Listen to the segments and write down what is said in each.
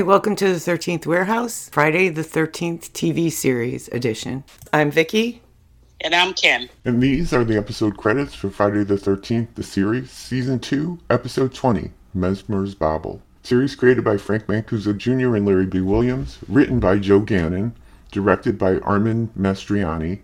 Hi, welcome to the 13th Warehouse, Friday the 13th TV series edition. I'm Vicky. And I'm Kim. And these are the episode credits for Friday the 13th, the series, Season 2, Episode 20, Mesmer's Bauble. Series created by Frank Mancuso Jr. and Larry B. Williams, written by Joe Gannon, directed by Armin Mastroianni,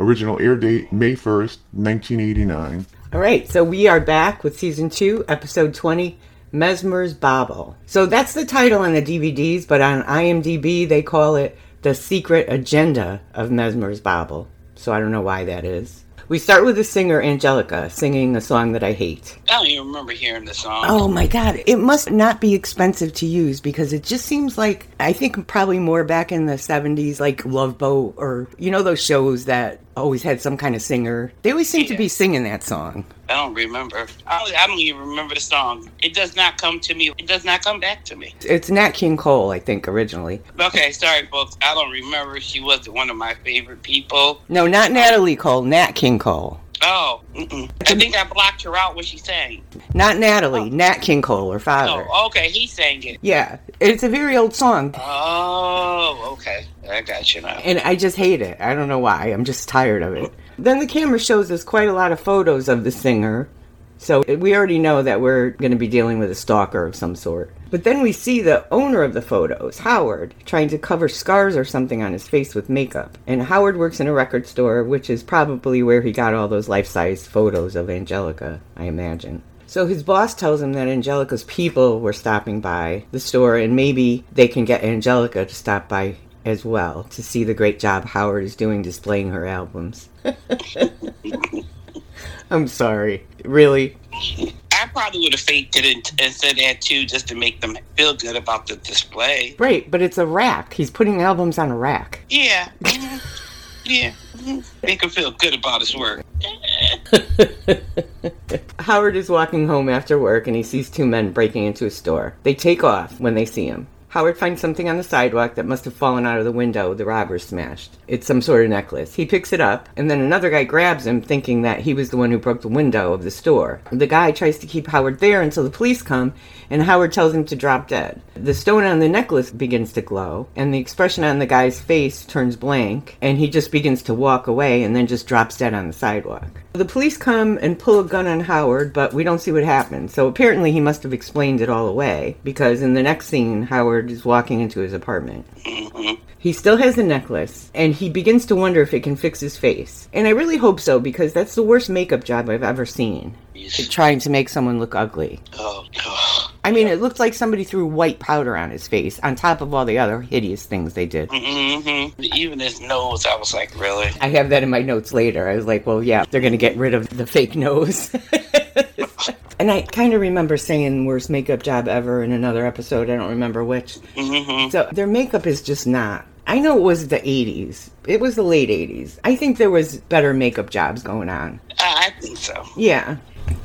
original air date May 1st, 1989. All right, so we are back with Season 2, Episode 20, Mesmer's Bauble. So that's the title on the DVDs, but on IMDb they call it The Secret Agenda of Mesmer's Bauble. So I don't know why that is. We start with the singer Angelica singing a song that I hate. I don't even remember hearing the song. Oh my god, it must not be expensive to use because it just seems like I think probably more back in the 70s like Love Boat or you know those shows that always had some kind of singer. They always seem to be singing that song. I don't remember. I don't, I don't even remember the song. It does not come to me. It does not come back to me. It's Nat King Cole, I think, originally. Okay, sorry, folks. I don't remember. She wasn't one of my favorite people. No, not Natalie Cole, Nat King Cole. Oh, mm-mm. I think I blocked her out when she sang. Not Natalie, oh. Nat King Cole, her father. Oh, okay, he sang it. Yeah, it's a very old song. Oh, okay. I got you now. And I just hate it. I don't know why. I'm just tired of it. Then the camera shows us quite a lot of photos of the singer. So we already know that we're going to be dealing with a stalker of some sort. But then we see the owner of the photos, Howard, trying to cover scars or something on his face with makeup. And Howard works in a record store, which is probably where he got all those life size photos of Angelica, I imagine. So his boss tells him that Angelica's people were stopping by the store and maybe they can get Angelica to stop by as well to see the great job Howard is doing displaying her albums. I'm sorry. Really? I probably would have faked it and, and said that too, just to make them feel good about the display. Right, but it's a rack. He's putting albums on a rack. Yeah. mhm, Yeah. mhm. Make him feel good about his work. Howard is walking home after work and he sees two men breaking into a store. They take off when they see him. Howard finds something on the sidewalk that must have fallen out of the window the robbers smashed. It's some sort of necklace. He picks it up, and then another guy grabs him, thinking that he was the one who broke the window of the store. The guy tries to keep Howard there until the police come, and Howard tells him to drop dead. The stone on the necklace begins to glow, and the expression on the guy's face turns blank, and he just begins to walk away and then just drops dead on the sidewalk. The police come and pull a gun on Howard, but we don't see what happens. So apparently he must have explained it all away, because in the next scene, Howard is walking into his apartment. Mm-hmm. He still has the necklace, and he begins to wonder if it can fix his face. And I really hope so, because that's the worst makeup job I've ever seen. Trying to make someone look ugly. Oh, oh. I mean, it looked like somebody threw white powder on his face, on top of all the other hideous things they did. hmm Even his nose, I was like, really? I have that in my notes later. I was like, well, yeah, they're going to get rid of the fake nose. and I kind of remember saying worst makeup job ever in another episode. I don't remember which. hmm So their makeup is just not. I know it was the 80s. It was the late 80s. I think there was better makeup jobs going on. I think so. Yeah.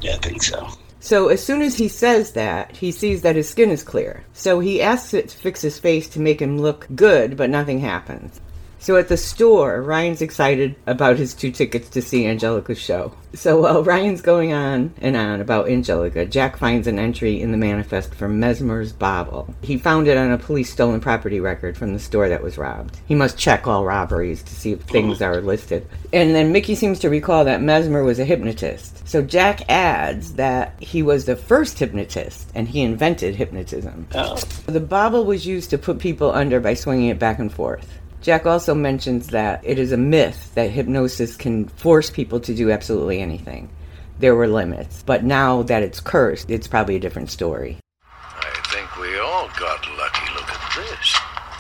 Yeah, I think so. So as soon as he says that, he sees that his skin is clear. So he asks it to fix his face to make him look good, but nothing happens. So at the store, Ryan's excited about his two tickets to see Angelica's show. So while Ryan's going on and on about Angelica, Jack finds an entry in the manifest for Mesmer's Bauble. He found it on a police stolen property record from the store that was robbed. He must check all robberies to see if things are listed. And then Mickey seems to recall that Mesmer was a hypnotist. So Jack adds that he was the first hypnotist and he invented hypnotism. Oh. The bauble was used to put people under by swinging it back and forth. Jack also mentions that it is a myth that hypnosis can force people to do absolutely anything. There were limits, but now that it's cursed, it's probably a different story. I think we all got lucky. Look at this.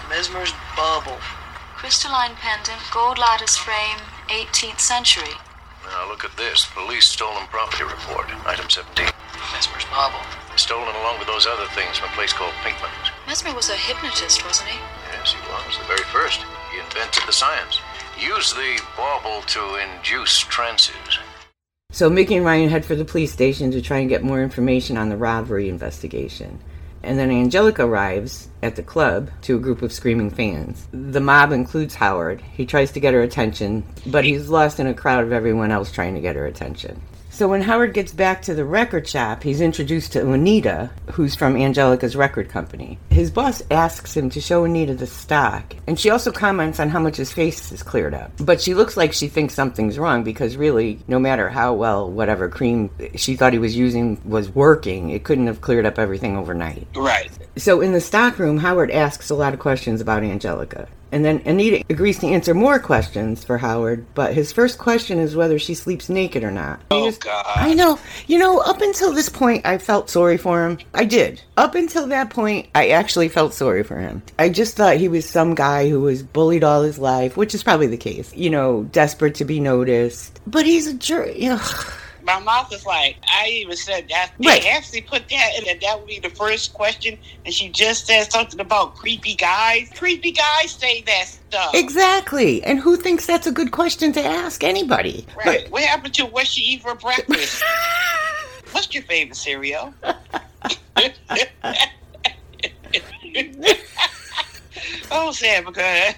Mesmer's bauble. Crystalline pendant, gold lattice frame, 18th century. Now look at this. Police stolen property report. Item 17. Mesmer's bauble. Stolen along with those other things from a place called Pinkman's. Mesmer was a hypnotist, wasn't he? Was. The very first. He invented the science. Used the bauble to induce trances. So Mickey and Ryan head for the police station to try and get more information on the robbery investigation. And then Angelica arrives at the club to a group of screaming fans. The mob includes Howard. He tries to get her attention, but he's lost in a crowd of everyone else trying to get her attention. So when Howard gets back to the record shop, he's introduced to Anita, who's from Angelica's record company. His boss asks him to show Anita the stock, and she also comments on how much his face is cleared up. But she looks like she thinks something's wrong because really, no matter how well whatever cream she thought he was using was working, it couldn't have cleared up everything overnight. Right. So in the stockroom, Howard asks a lot of questions about Angelica. And then Anita agrees to answer more questions for Howard, but his first question is whether she sleeps naked or not. Oh, just- God. I know. You know, up until this point, I felt sorry for him. I did. Up until that point, I actually felt sorry for him. I just thought he was some guy who was bullied all his life, which is probably the case. You know, desperate to be noticed. But he's a jerk. Ugh. My mouth is like, I even said that. Right. They actually put that in, and that would be the first question. And she just said something about creepy guys. Creepy guys say that stuff. Exactly. And who thinks that's a good question to ask anybody? Right. What happened to what she eat for breakfast? What's your favorite cereal? oh, Sam, good.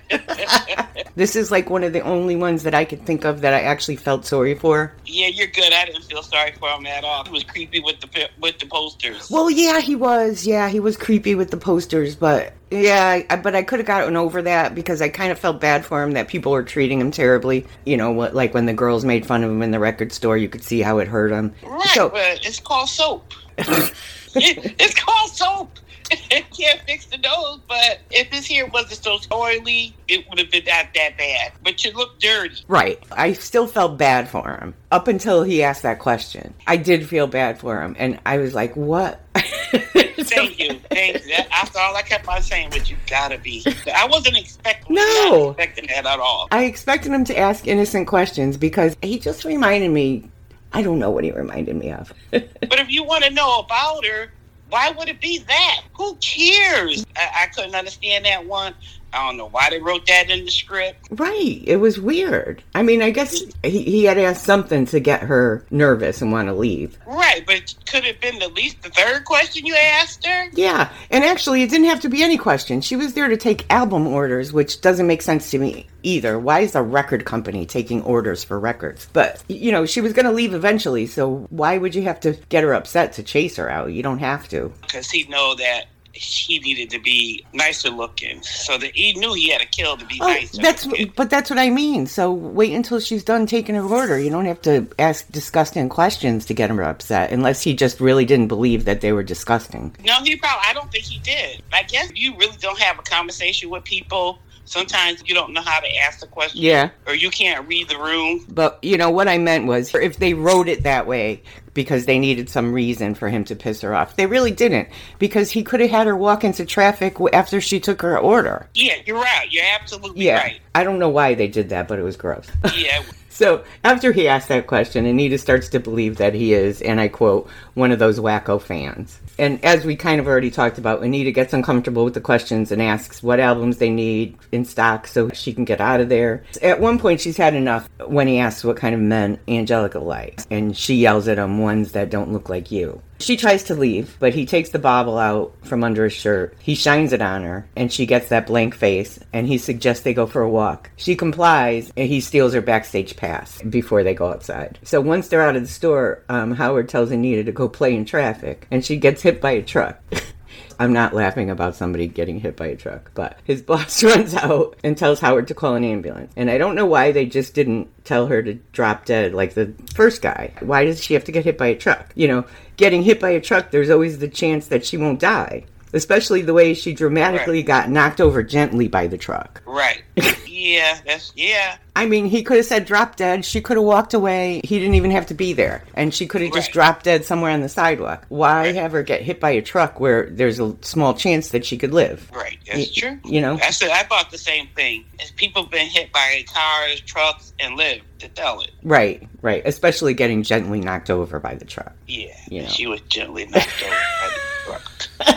This is like one of the only ones that I could think of that I actually felt sorry for. yeah, you're good. I didn't feel sorry for him at all. He was creepy with the with the posters. Well, yeah, he was. Yeah, he was creepy with the posters, but yeah, I, but I could have gotten over that because I kind of felt bad for him that people were treating him terribly. You know, what like when the girls made fun of him in the record store, you could see how it hurt him. Right, So, but it's called soap. It- it's called soap. Can't fix the nose, but if his hair wasn't so oily, it would have been not that bad. But you look dirty. right, I still felt bad for him up until he asked that question. I did feel bad for him, and I was like, "What?" Thank you. Thank you. That's all I kept on saying, but you gotta be. I wasn't expecting No. expecting that at all. I expected him to ask innocent questions because he just reminded me. I don't know what he reminded me of. But if you want to know about her, why would it be that? Who cares? I, I couldn't understand that one. I don't know why they wrote that in the script. Right. It was weird. I mean, I guess he, he had asked something to get her nervous and want to leave. Right, but could have been at least the third question you asked her? Yeah. And actually, it didn't have to be any question. She was there to take album orders, which doesn't make sense to me either. Why is a record company taking orders for records? But, you know, she was going to leave eventually, so why would you have to get her upset to chase her out? You don't have to. Because he know that he needed to be nicer looking, so that he knew he had to kill to be Oh, nicer. that's looking. but that's what I mean. So wait until she's done taking her order. You don't have to ask disgusting questions to get her upset, unless he just really didn't believe that they were disgusting. No, he probably. I don't think he did. I guess you really don't have a conversation with people. Sometimes you don't know how to ask the question. Yeah. Or you can't read the room. But you know what I meant was if they wrote it that way because they needed some reason for him to piss her off, they really didn't because he could have had her walk into traffic after she took her order. Yeah, you're right. You're absolutely Yeah, right. I don't know why they did that, but it was gross. Yeah. So after he asks that question, Anita starts to believe that he is, and I quote, one of those wacko fans. And as we kind of already talked about, Anita gets uncomfortable with the questions and asks what albums they need in stock so she can get out of there. At one point, she's had enough when he asks what kind of men Angelica likes, and she yells at him, ones that don't look like you. She tries to leave, but he takes the bauble out from under his shirt. He shines it on her, and she gets that blank face, and he suggests they go for a walk. She complies, and he steals her backstage pass before they go outside. So once they're out of the store, um, Howard tells Anita to go play in traffic, and she gets hit by a truck. I'm not laughing about somebody getting hit by a truck, but his boss runs out and tells Howard to call an ambulance. And I don't know why they just didn't tell her to drop dead like the first guy. Why does she have to get hit by a truck? You know, getting hit by a truck, there's always the chance that she won't die. Especially the way she dramatically Right. got knocked over gently by the truck. Right. yeah. That's yeah. I mean, he could have said drop dead. She could have walked away. He didn't even have to be there. And she could have just dropped dead somewhere on the sidewalk. Why Right. have her get hit by a truck where there's a small chance that she could live? Right. That's true. you know? That's it. I thought the same thing. People have been hit by cars, trucks, and live to tell it. Right, right. Especially getting gently knocked over by the truck. Yeah. You know. She was gently knocked over by the truck.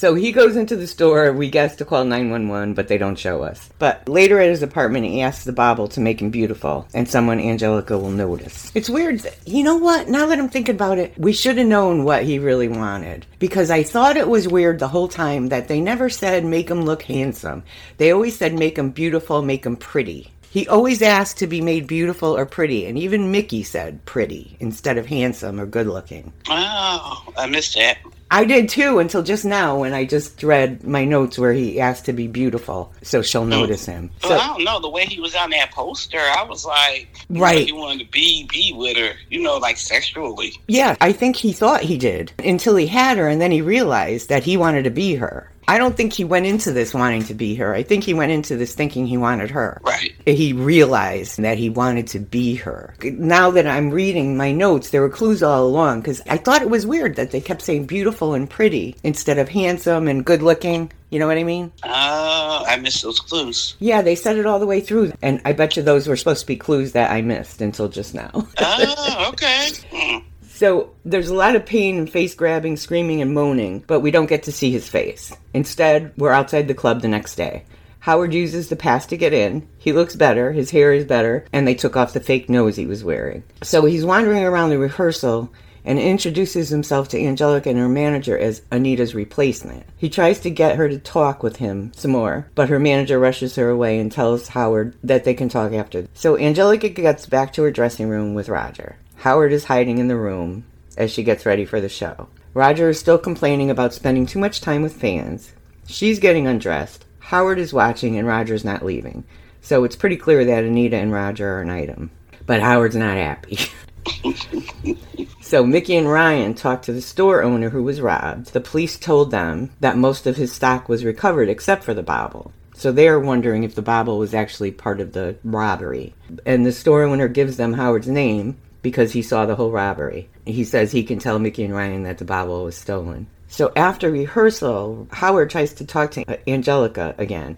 So he goes into the store. We guess to call 911, but they don't show us. But later at his apartment, he asks the bauble to make him beautiful, and someone Angelica will notice. It's weird. You know what? Now that I'm thinking about it, we should have known what he really wanted. Because I thought it was weird the whole time that they never said make him look handsome. They always said make him beautiful, make him pretty. He always asked to be made beautiful or pretty, and even Mickey said pretty instead of handsome or good looking. Oh, I missed that. I did too until just now when I just read my notes where he asked to be beautiful so she'll mm. notice him. Well, So, I don't know the way he was on that poster. I was like, you know, Right. he wanted to be be with her, you know, like sexually. yeah, I think he thought he did until he had her and then he realized that he wanted to be her. I don't think he went into this wanting to be her. I think he went into this thinking he wanted her. Right. He realized that he wanted to be her. Now that I'm reading my notes, there were clues all along because I thought it was weird that they kept saying beautiful and pretty instead of handsome and good looking. You know what I mean? Oh, I missed those clues. Yeah, they said it all the way through. And I bet you those were supposed to be clues that I missed until just now. Oh, okay. Hmm. So there's a lot of pain and face grabbing, screaming, and moaning, but we don't get to see his face. Instead, we're outside the club the next day. Howard uses the pass to get in. He looks better, his hair is better, and they took off the fake nose he was wearing. So he's wandering around the rehearsal and introduces himself to Angelica and her manager as Anita's replacement. He tries to get her to talk with him some more, but her manager rushes her away and tells Howard that they can talk after. So Angelica gets back to her dressing room with Roger. Howard is hiding in the room as she gets ready for the show. Roger is still complaining about spending too much time with fans. She's getting undressed. Howard is watching and Roger's not leaving. So it's pretty clear that Anita and Roger are an item. But Howard's not happy. So Mickey and Ryan talked to the store owner who was robbed. The police told them that most of his stock was recovered except for the bauble. So they are wondering if the bauble was actually part of the robbery. And the store owner gives them Howard's name because he saw the whole robbery. He says he can tell Mickey and Ryan that the bauble was stolen. So after rehearsal, Howard tries to talk to Angelica again.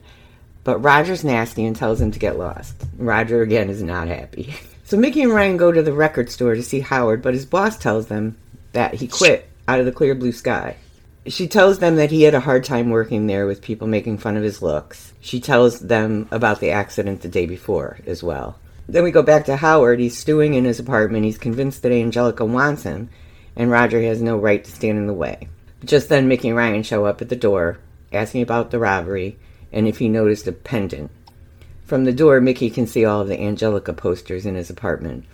But Roger's nasty and tells him to get lost. Roger again is not happy. So Mickey and Ryan go to the record store to see Howard, but his boss tells them that he quit out of the clear blue sky. She tells them that he had a hard time working there with people making fun of his looks. She tells them about the accident the day before as well. Then we go back to Howard. He's stewing in his apartment. He's convinced that Angelica wants him, and Roger has no right to stand in the way. Just then, Mickey and Ryan show up at the door, asking about the robbery and if he noticed a pendant. From the door, Mickey can see all of the Angelica posters in his apartment.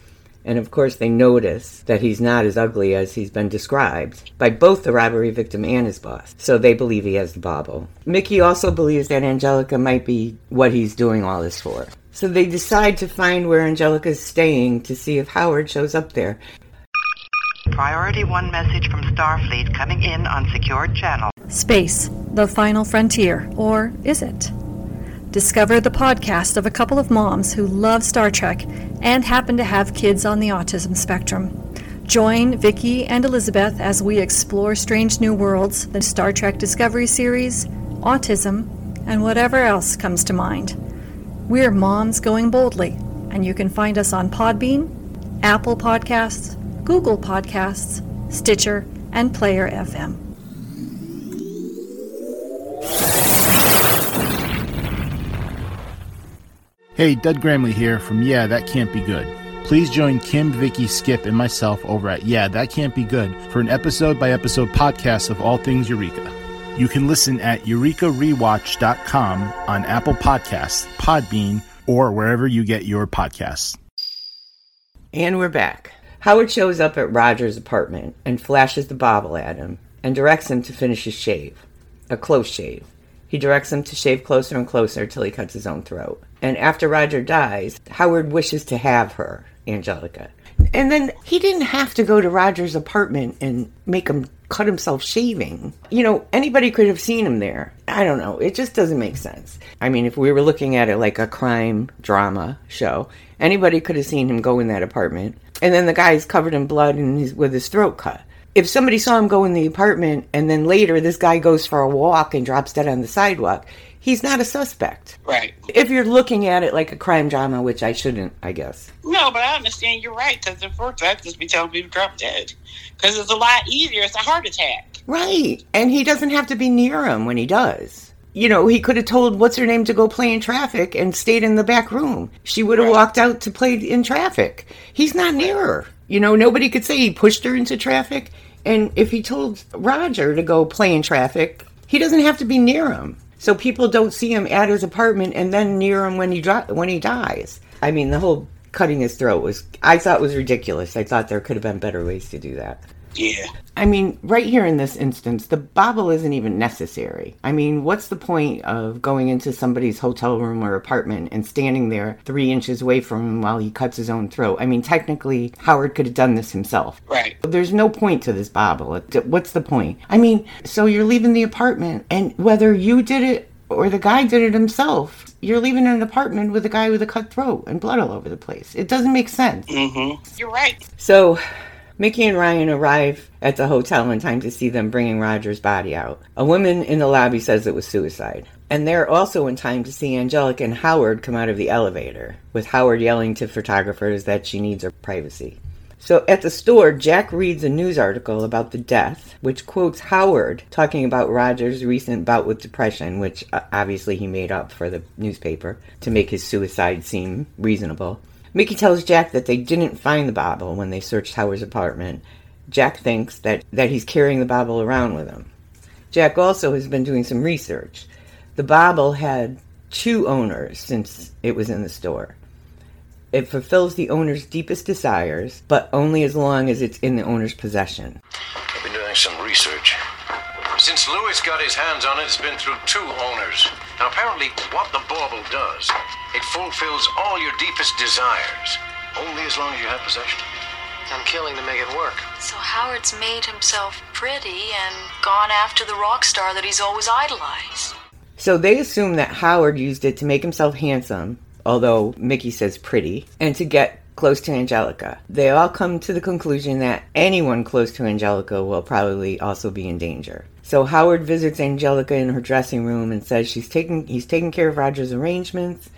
And of course, they notice that he's not as ugly as he's been described by both the robbery victim and his boss. So they believe he has the bauble. Mickey also believes that Angelica might be what he's doing all this for. So they decide to find where Angelica's staying to see if Howard shows up there. Priority 1 message from Starfleet coming in on secured channel. Space, the final frontier, or is it? Discover the podcast of a couple of moms who love Star Trek and happen to have kids on the autism spectrum. Join Vicky and Elizabeth as we explore strange new worlds, the Star Trek Discovery series, autism, and whatever else comes to mind. We're Moms Going Boldly, and you can find us on Podbean, Apple Podcasts, Google Podcasts, Stitcher, and Player FM. Hey, Doug Gramley here from Yeah, That Can't Be Good. Please join Kim, Vicky, Skip, and myself over at Yeah, That Can't Be Good for an episode by episode podcast of all things Eureka. You can listen at eurekarewatch.com on Apple Podcasts, Podbean, or wherever you get your podcasts. And we're back. Howard shows up at Roger's apartment and flashes the bauble at him and directs him to finish his shave. A close shave. He directs him to shave closer and closer till he cuts his own throat. And after Roger dies, Howard wishes to have her, Angelica. And then he didn't have to go to Roger's apartment and make him cut himself shaving. You know, anybody could have seen him there. I don't know. It just doesn't make sense. I mean, if we were looking at it like a crime drama show, anybody could have seen him go in that apartment. And then the guy's covered in blood and he's with his throat cut. If somebody saw him go in the apartment and then later this guy goes for a walk and drops dead on the sidewalk, he's not a suspect. Right. If you're looking at it like a crime drama, which I shouldn't, I guess. No, but I understand you're right. Because at first I'd just be telling people to drop dead. Because it's a lot easier. It's a heart attack. Right. And he doesn't have to be near him when he does. You know, he could have told what's her name to go play in traffic and stayed in the back room. She would have Right. walked out to play in traffic. He's not near her. You know, nobody could say he pushed her into traffic. And if he told Roger to go play in traffic, he doesn't have to be near him. So people don't see him at his apartment and then near him when he dri- when he dies. I mean, the whole cutting his throat was I thought was ridiculous. I thought there could have been better ways to do that. Yeah. I mean, right here in this instance, the bauble isn't even necessary. I mean, what's the point of going into somebody's hotel room or apartment and standing there three inches away from him while he cuts his own throat? I mean, technically, Howard could have done this himself. Right. There's no point to this bauble. What's the point? I mean, so you're leaving the apartment, and whether you did it or the guy did it himself, you're leaving an apartment with a guy with a cut throat and blood all over the place. It doesn't make sense. Mm-hmm. You're right. So, Mickey and Ryan arrive at the hotel in time to see them bringing Roger's body out. A woman in the lobby says it was suicide. And they're also in time to see Angelica and Howard come out of the elevator, with Howard yelling to photographers that she needs her privacy. So at the store, Jack reads a news article about the death, which quotes Howard talking about Roger's recent bout with depression, which uh, obviously he made up for the newspaper to make his suicide seem reasonable. Mickey tells Jack that they didn't find the bauble when they searched Howard's apartment. Jack thinks that, that he's carrying the bauble around with him. Jack also has been doing some research. The bauble had two owners since it was in the store. It fulfills the owner's deepest desires, but only as long as it's in the owner's possession. I've been doing some research. Since Lewis got his hands on it, it's been through two owners. Now, apparently, what the bauble does, it fulfills all your deepest desires, only as long as you have possession. I'm killing to make it work. So Howard's made himself pretty and gone after the rock star that he's always idolized. So they assume that Howard used it to make himself handsome, although Mickey says pretty, and to get close to Angelica. They all come to the conclusion that anyone close to Angelica will probably also be in danger. So Howard visits Angelica in her dressing room and says she's taking he's taking care of Roger's arrangements.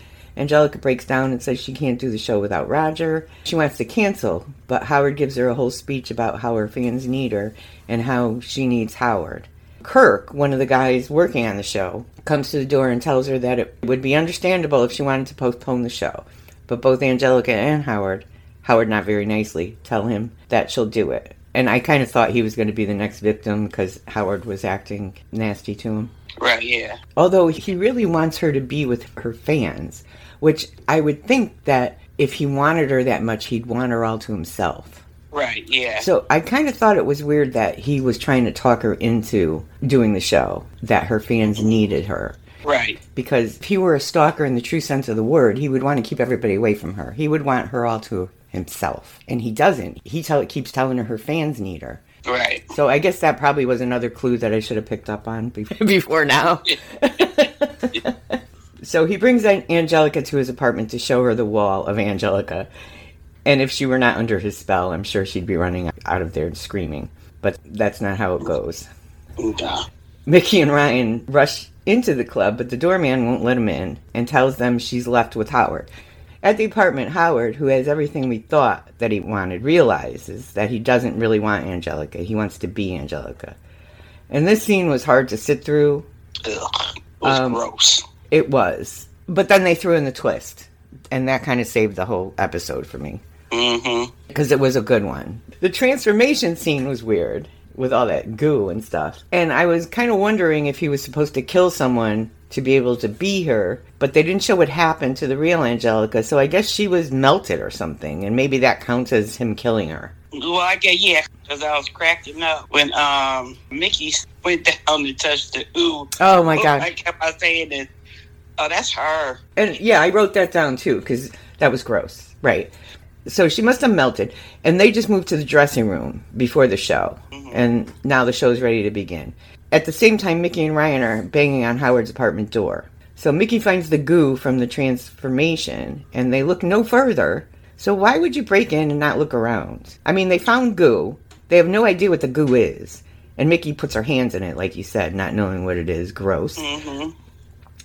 Angelica breaks down and says she can't do the show without Roger. She wants to cancel, but Howard gives her a whole speech about how her fans need her and how she needs Howard. Kirk, one of the guys working on the show, comes to the door and tells her that it would be understandable if she wanted to postpone the show. But both Angelica and Howard, Howard not very nicely, tell him that she'll do it. And I kind of thought he was going to be the next victim because Howard was acting nasty to him. Right, yeah. Although he really wants her to be with her fans, which I would think that if he wanted her that much, he'd want her all to himself. Right, yeah. So I kind of thought it was weird that he was trying to talk her into doing the show, that her fans needed her. Right. Because if he were a stalker in the true sense of the word, he would want to keep everybody away from her. He would want her all to himself. And he doesn't. He tell, keeps telling her her fans need her. Right. So I guess that probably was another clue that I should have picked up on be- before now. so he brings Angelica to his apartment to show her the wall of Angelica. And if she were not under his spell, I'm sure she'd be running out of there and screaming. But that's not how it goes. Mickey and Ryan rush into the club, but the doorman won't let them in and tells them she's left with Howard. At the apartment, Howard, who has everything we thought that he wanted, realizes that he doesn't really want Angelica. He wants to be Angelica. And this scene was hard to sit through. Ugh. It was Um, gross. It was. But then they threw in the twist. And that kind of saved the whole episode for me. Mm-hmm. because it was a good one. The transformation scene was weird with all that goo and stuff. And I was kind of wondering if he was supposed to kill someone to be able to be her, but they didn't show what happened to the real Angelica, so I guess she was melted or something, and maybe that counts as him killing her. Well, I guess, yeah, because I was cracking up when um Mickey went down to touch the ooh. Oh my god. I kept on saying that, oh, that's her. And yeah, I wrote that down too because that was gross. Right. So she must have melted, and they just moved to the dressing room before the show, and now the show's ready to begin. At the same time, Mickey and Ryan are banging on Howard's apartment door. So Mickey finds the goo from the transformation, and they look no further. So why would you break in and not look around? I mean, they found goo. They have no idea what the goo is. And Mickey puts her hands in it, like you said, not knowing what it is. Gross. Mm-hmm.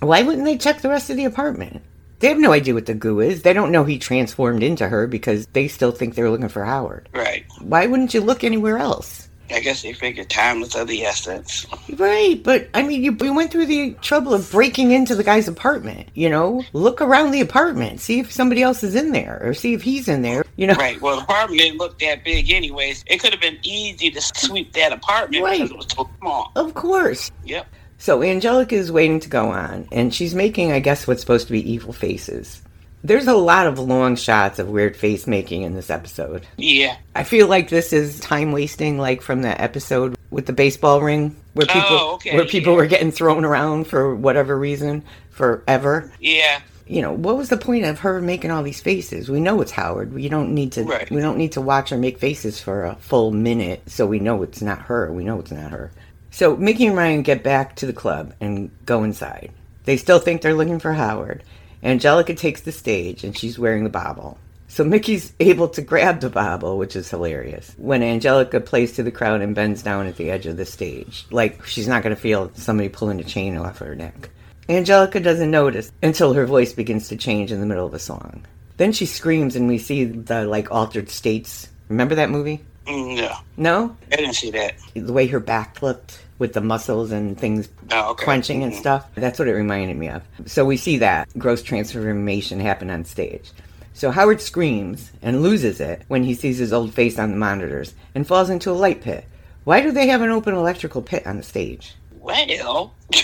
Why wouldn't they check the rest of the apartment? They have no idea what the goo is. They don't know he transformed into her because they still think they're looking for Howard. Right. Why wouldn't you look anywhere else? I guess they figured time was of the essence. Right, but I mean, you, you went through the trouble of breaking into the guy's apartment. You know, look around the apartment, see if somebody else is in there, or see if he's in there. You know, Right. Well, the apartment didn't look that big, anyways. It could have been easy to sweep that apartment Right. because it was so small. Of course. Yep. So Angelica is waiting to go on, and she's making, I guess, what's supposed to be evil faces. There's a lot of long shots of weird face making in this episode. Yeah. I feel like this is time wasting, like from that episode with the baseball ring, where people Oh, okay, where people yeah. were getting thrown around for whatever reason forever. Yeah. You know, what was the point of her making all these faces? We know it's Howard. We don't need to. Right. We don't need to watch her make faces for a full minute, so we know it's not her. We know it's not her. So Mickey and Ryan get back to the club and go inside. They still think they're looking for Howard. Angelica takes the stage and she's wearing the bauble. So Mickey's able to grab the bauble, which is hilarious. When Angelica plays to the crowd and bends down at the edge of the stage, like she's not going to feel somebody pulling a chain off her neck. Angelica doesn't notice until her voice begins to change in the middle of a song. Then she screams and we see the like altered states. Remember that movie? Mm, No. No? I didn't see that. The way her back looked with the muscles and things Oh, okay. crunching and mm-hmm. stuff. That's what it reminded me of. So we see that gross transformation happen on stage. So Howard screams and loses it when he sees his old face on the monitors and falls into a light pit. Why do they have an open electrical pit on the stage? Well,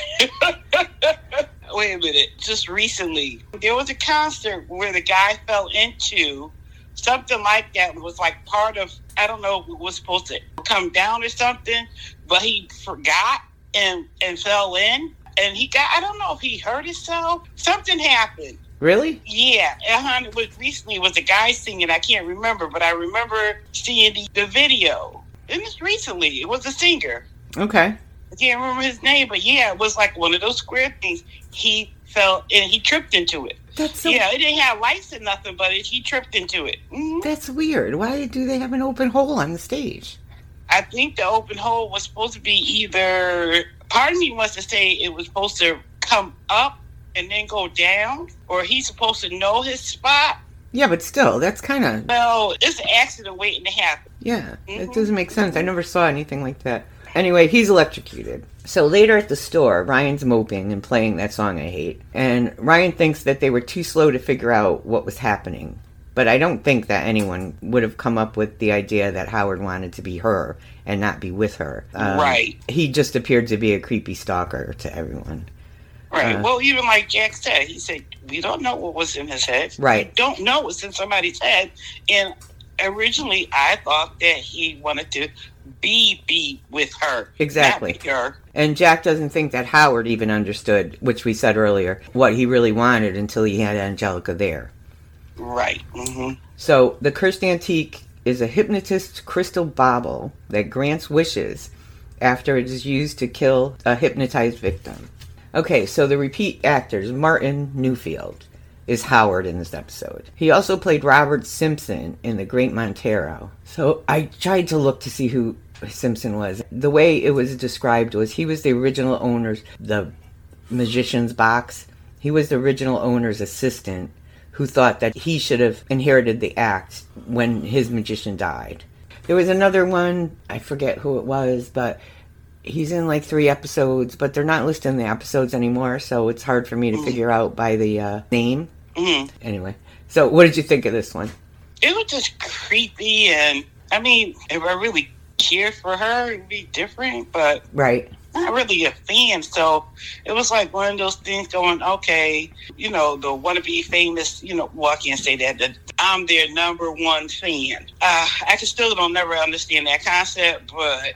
wait a minute. Just recently, there was a concert where the guy fell into something like that. Was like part of I don't know was supposed to come down or something, but he forgot and and fell in, and he got I don't know if he hurt himself. Something happened. Really? Yeah, uh-huh. It was recently. Was a guy singing. I can't remember, but I remember seeing the, the video. It was recently. It was a singer. Okay. I can't remember his name, but yeah, it was like one of those square things. He fell and he tripped into it. That's so yeah, it didn't have lights and nothing, but it, he tripped into it. Mhm. that's weird. Why do they have an open hole on the stage? I think the open hole was supposed to be either. Part of me wants to say it was supposed to come up and then go down, or he's supposed to know his spot. Yeah, but still, that's kind of Well, it's an accident waiting to happen. Yeah, it mm-hmm. doesn't make sense. I never saw anything like that. Anyway, he's electrocuted. So later at the store, Ryan's moping and playing that song I hate. And Ryan thinks that they were too slow to figure out what was happening. But I don't think that anyone would have come up with the idea that Howard wanted to be her and not be with her. Um, Right. He just appeared to be a creepy stalker to everyone. Right. Uh, well, even like Jack said, he said, we don't know what was in his head. Right. We don't know what's in somebody's head. And originally, I thought that he wanted to be be with her. Exactly. Her. And Jack doesn't think that Howard even understood, which we said earlier, what he really wanted until he had Angelica there. Right. hmm So, the cursed antique is a hypnotist crystal bauble that grants wishes after it is used to kill a hypnotized victim. Okay, so the repeat actors, Martin Neufeld, is Howard in this episode. He also played Robert Simpson in The Great Montarro. So I tried to look to see who Simpson was. The way it was described was he was the original owner's, the magician's box. He was the original owner's assistant who thought that he should have inherited the act when his magician died. There was another one, I forget who it was, but he's in like three episodes, but they're not listed in the episodes anymore, so it's hard for me to figure out by the uh, name. hmm Anyway, so what did you think of this one? It was just creepy. And I mean, if I really cared for her, it'd be different. But Right. Not really a fan. So it was like one of those things going, okay, you know, the wannabe famous, you know, well, I can't say that. that I'm their number one fan. Uh, I can still don't never understand that concept, but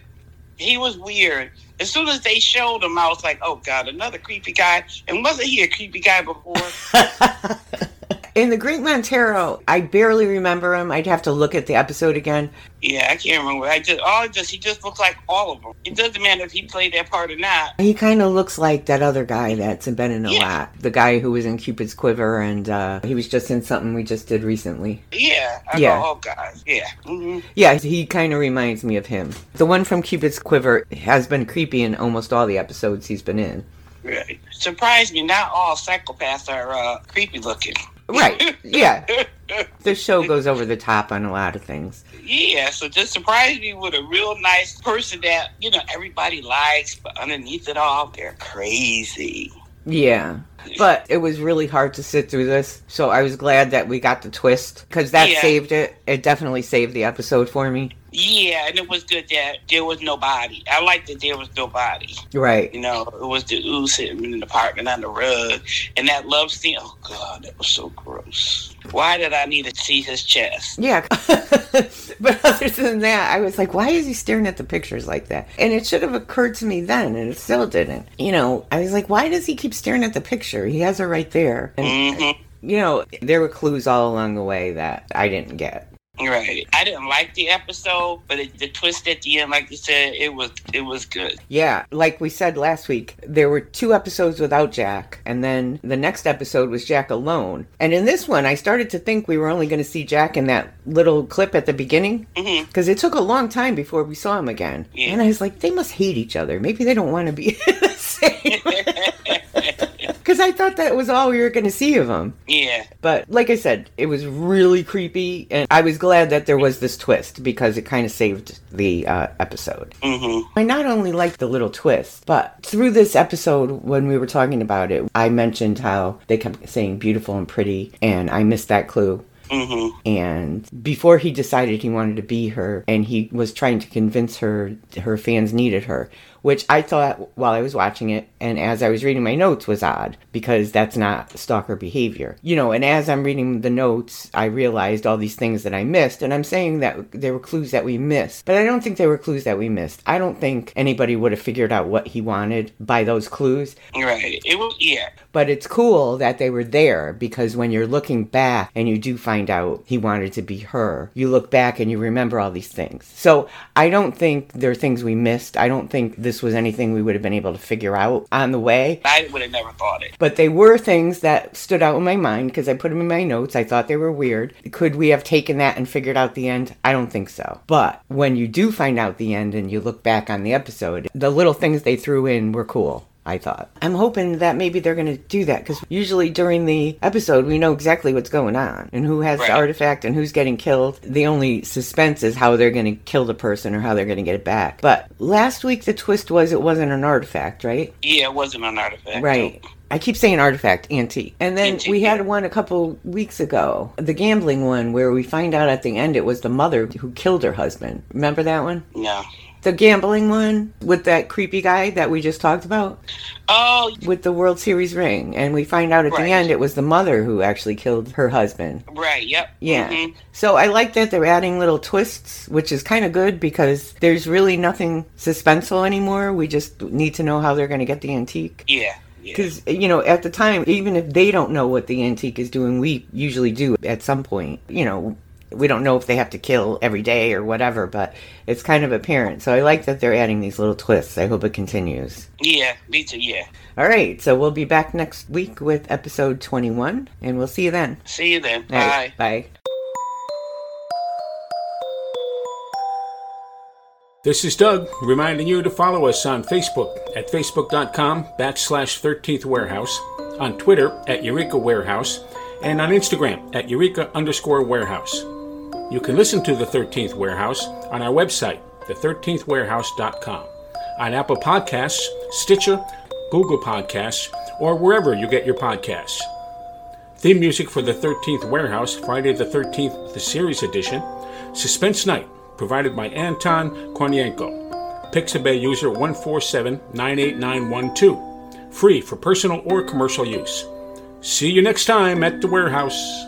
he was weird. As soon as they showed him, I was like, oh God, another creepy guy. And wasn't he a creepy guy before? In the Great Montarro, I barely remember him. I'd have to look at the episode again. yeah, I can't remember. I just, all just, he just looks like all of them. It doesn't matter if he played that part or not. He kind of looks like that other guy that's been in a Yeah. lot. The guy who was in Cupid's Quiver, and uh, he was just in something we just did recently. Yeah. I Yeah. Go, oh God. Yeah. hmm Yeah, he kind of reminds me of him. The one from Cupid's Quiver has been creepy in almost all the episodes he's been in. Right. Surprised me. Not all psychopaths are uh, creepy looking. Right, yeah. the show goes over the top on a lot of things. Yeah, so just surprised me with a real nice person that, you know, everybody likes, but underneath it all, they're crazy. Yeah. But it was really hard to sit through this, so I was glad that we got the twist because that Yeah. saved it. It definitely saved the episode for me. Yeah, and it was good that there was nobody. I liked that there was nobody. Right. You know, it was the ooze sitting in the apartment on the rug, and that love scene. Oh God, that was so gross. Why did I need to see his chest? Yeah. but other than that, I was like, why is he staring at the pictures like that? And it should have occurred to me then, and it still didn't. You know, I was like, why does he keep staring at the picture? He has her right there. And, Mm-hmm. you know, there were clues all along the way that I didn't get. Right. I didn't like the episode, but it, the twist at the end, like you said, it was it was good. Yeah, like we said last week, there were two episodes without Jack, and then the next episode was Jack alone. And in this one, I started to think we were only going to see Jack in that little clip at the beginning Mm-hmm. because it took a long time before we saw him again. Yeah. And I was like, they must hate each other. Maybe they don't want to be the same. Because I thought that was all we were going to see of him. Yeah. But like I said, it was really creepy, and I was glad that there was this twist because it kind of saved the uh, episode. Mm-hmm. I not only liked the little twist, but through this episode, when we were talking about it, I mentioned how they kept saying beautiful and pretty, and I missed that clue. Mm-hmm. And before he decided he wanted to be her, and he was trying to convince her her fans needed her, which I thought while I was watching it and as I was reading my notes was odd because that's not stalker behavior. You know, and as I'm reading the notes, I realized all these things that I missed, and I'm saying that there were clues that we missed, but I don't think there were clues that we missed. I don't think anybody would have figured out what he wanted by those clues. Right. It was yeah. But it's cool that they were there because when you're looking back and you do find out he wanted to be her, you look back and you remember all these things. So I don't think there are things we missed. I don't think this was anything we would have been able to figure out on the way. I would have never thought it. But they were things that stood out in my mind because I put them in my notes. I thought they were weird. Could we have taken that and figured out the end? I don't think so. But when you do find out the end and you look back on the episode, the little things they threw in were cool. I thought. I'm hoping that maybe they're going to do that because usually during the episode we know exactly what's going on and who has the artifact and who's getting killed. The only suspense is how they're going to kill the person or how they're going to get it back. But last week the twist was it wasn't an artifact, right? Yeah, it wasn't an artifact. Right. I keep saying artifact, antique. And then Antique, we had one a couple weeks ago, the gambling one, where we find out at the end it was the mother who killed her husband. Remember that one? No. The gambling one with that creepy guy that we just talked about Oh, with the World Series ring. And we find out at Right. the end it was the mother who actually killed her husband. right. Yep. Yeah. Mhm. So I like that they're adding little twists, which is kind of good because there's really nothing suspenseful anymore. We just need to know how they're going to get the antique. Yeah. Yeah. Because, you know, at the time, even if they don't know what the antique is doing, we usually do at some point. You know, we don't know if they have to kill every day or whatever, but it's kind of apparent. So I like that they're adding these little twists. I hope it continues. Yeah. Me too. Yeah. All right, so we'll be back next week with episode 21, and we'll see you then. See you then. All Bye. right, bye. This is Doug reminding you to follow us on Facebook at facebook.com backslash 13th Warehouse, on Twitter at Eureka Warehouse, and on Instagram at Eureka underscore warehouse. You can listen to the 13th Warehouse on our website, the13thwarehouse.com, on Apple Podcasts, Stitcher, Google Podcasts, or wherever you get your podcasts. Theme music for the 13th Warehouse, Friday the 13th, the series edition, Suspense Night, provided by Anton Kornienko. Pixabay user 147-98912. Free for personal or commercial use. See you next time at the warehouse.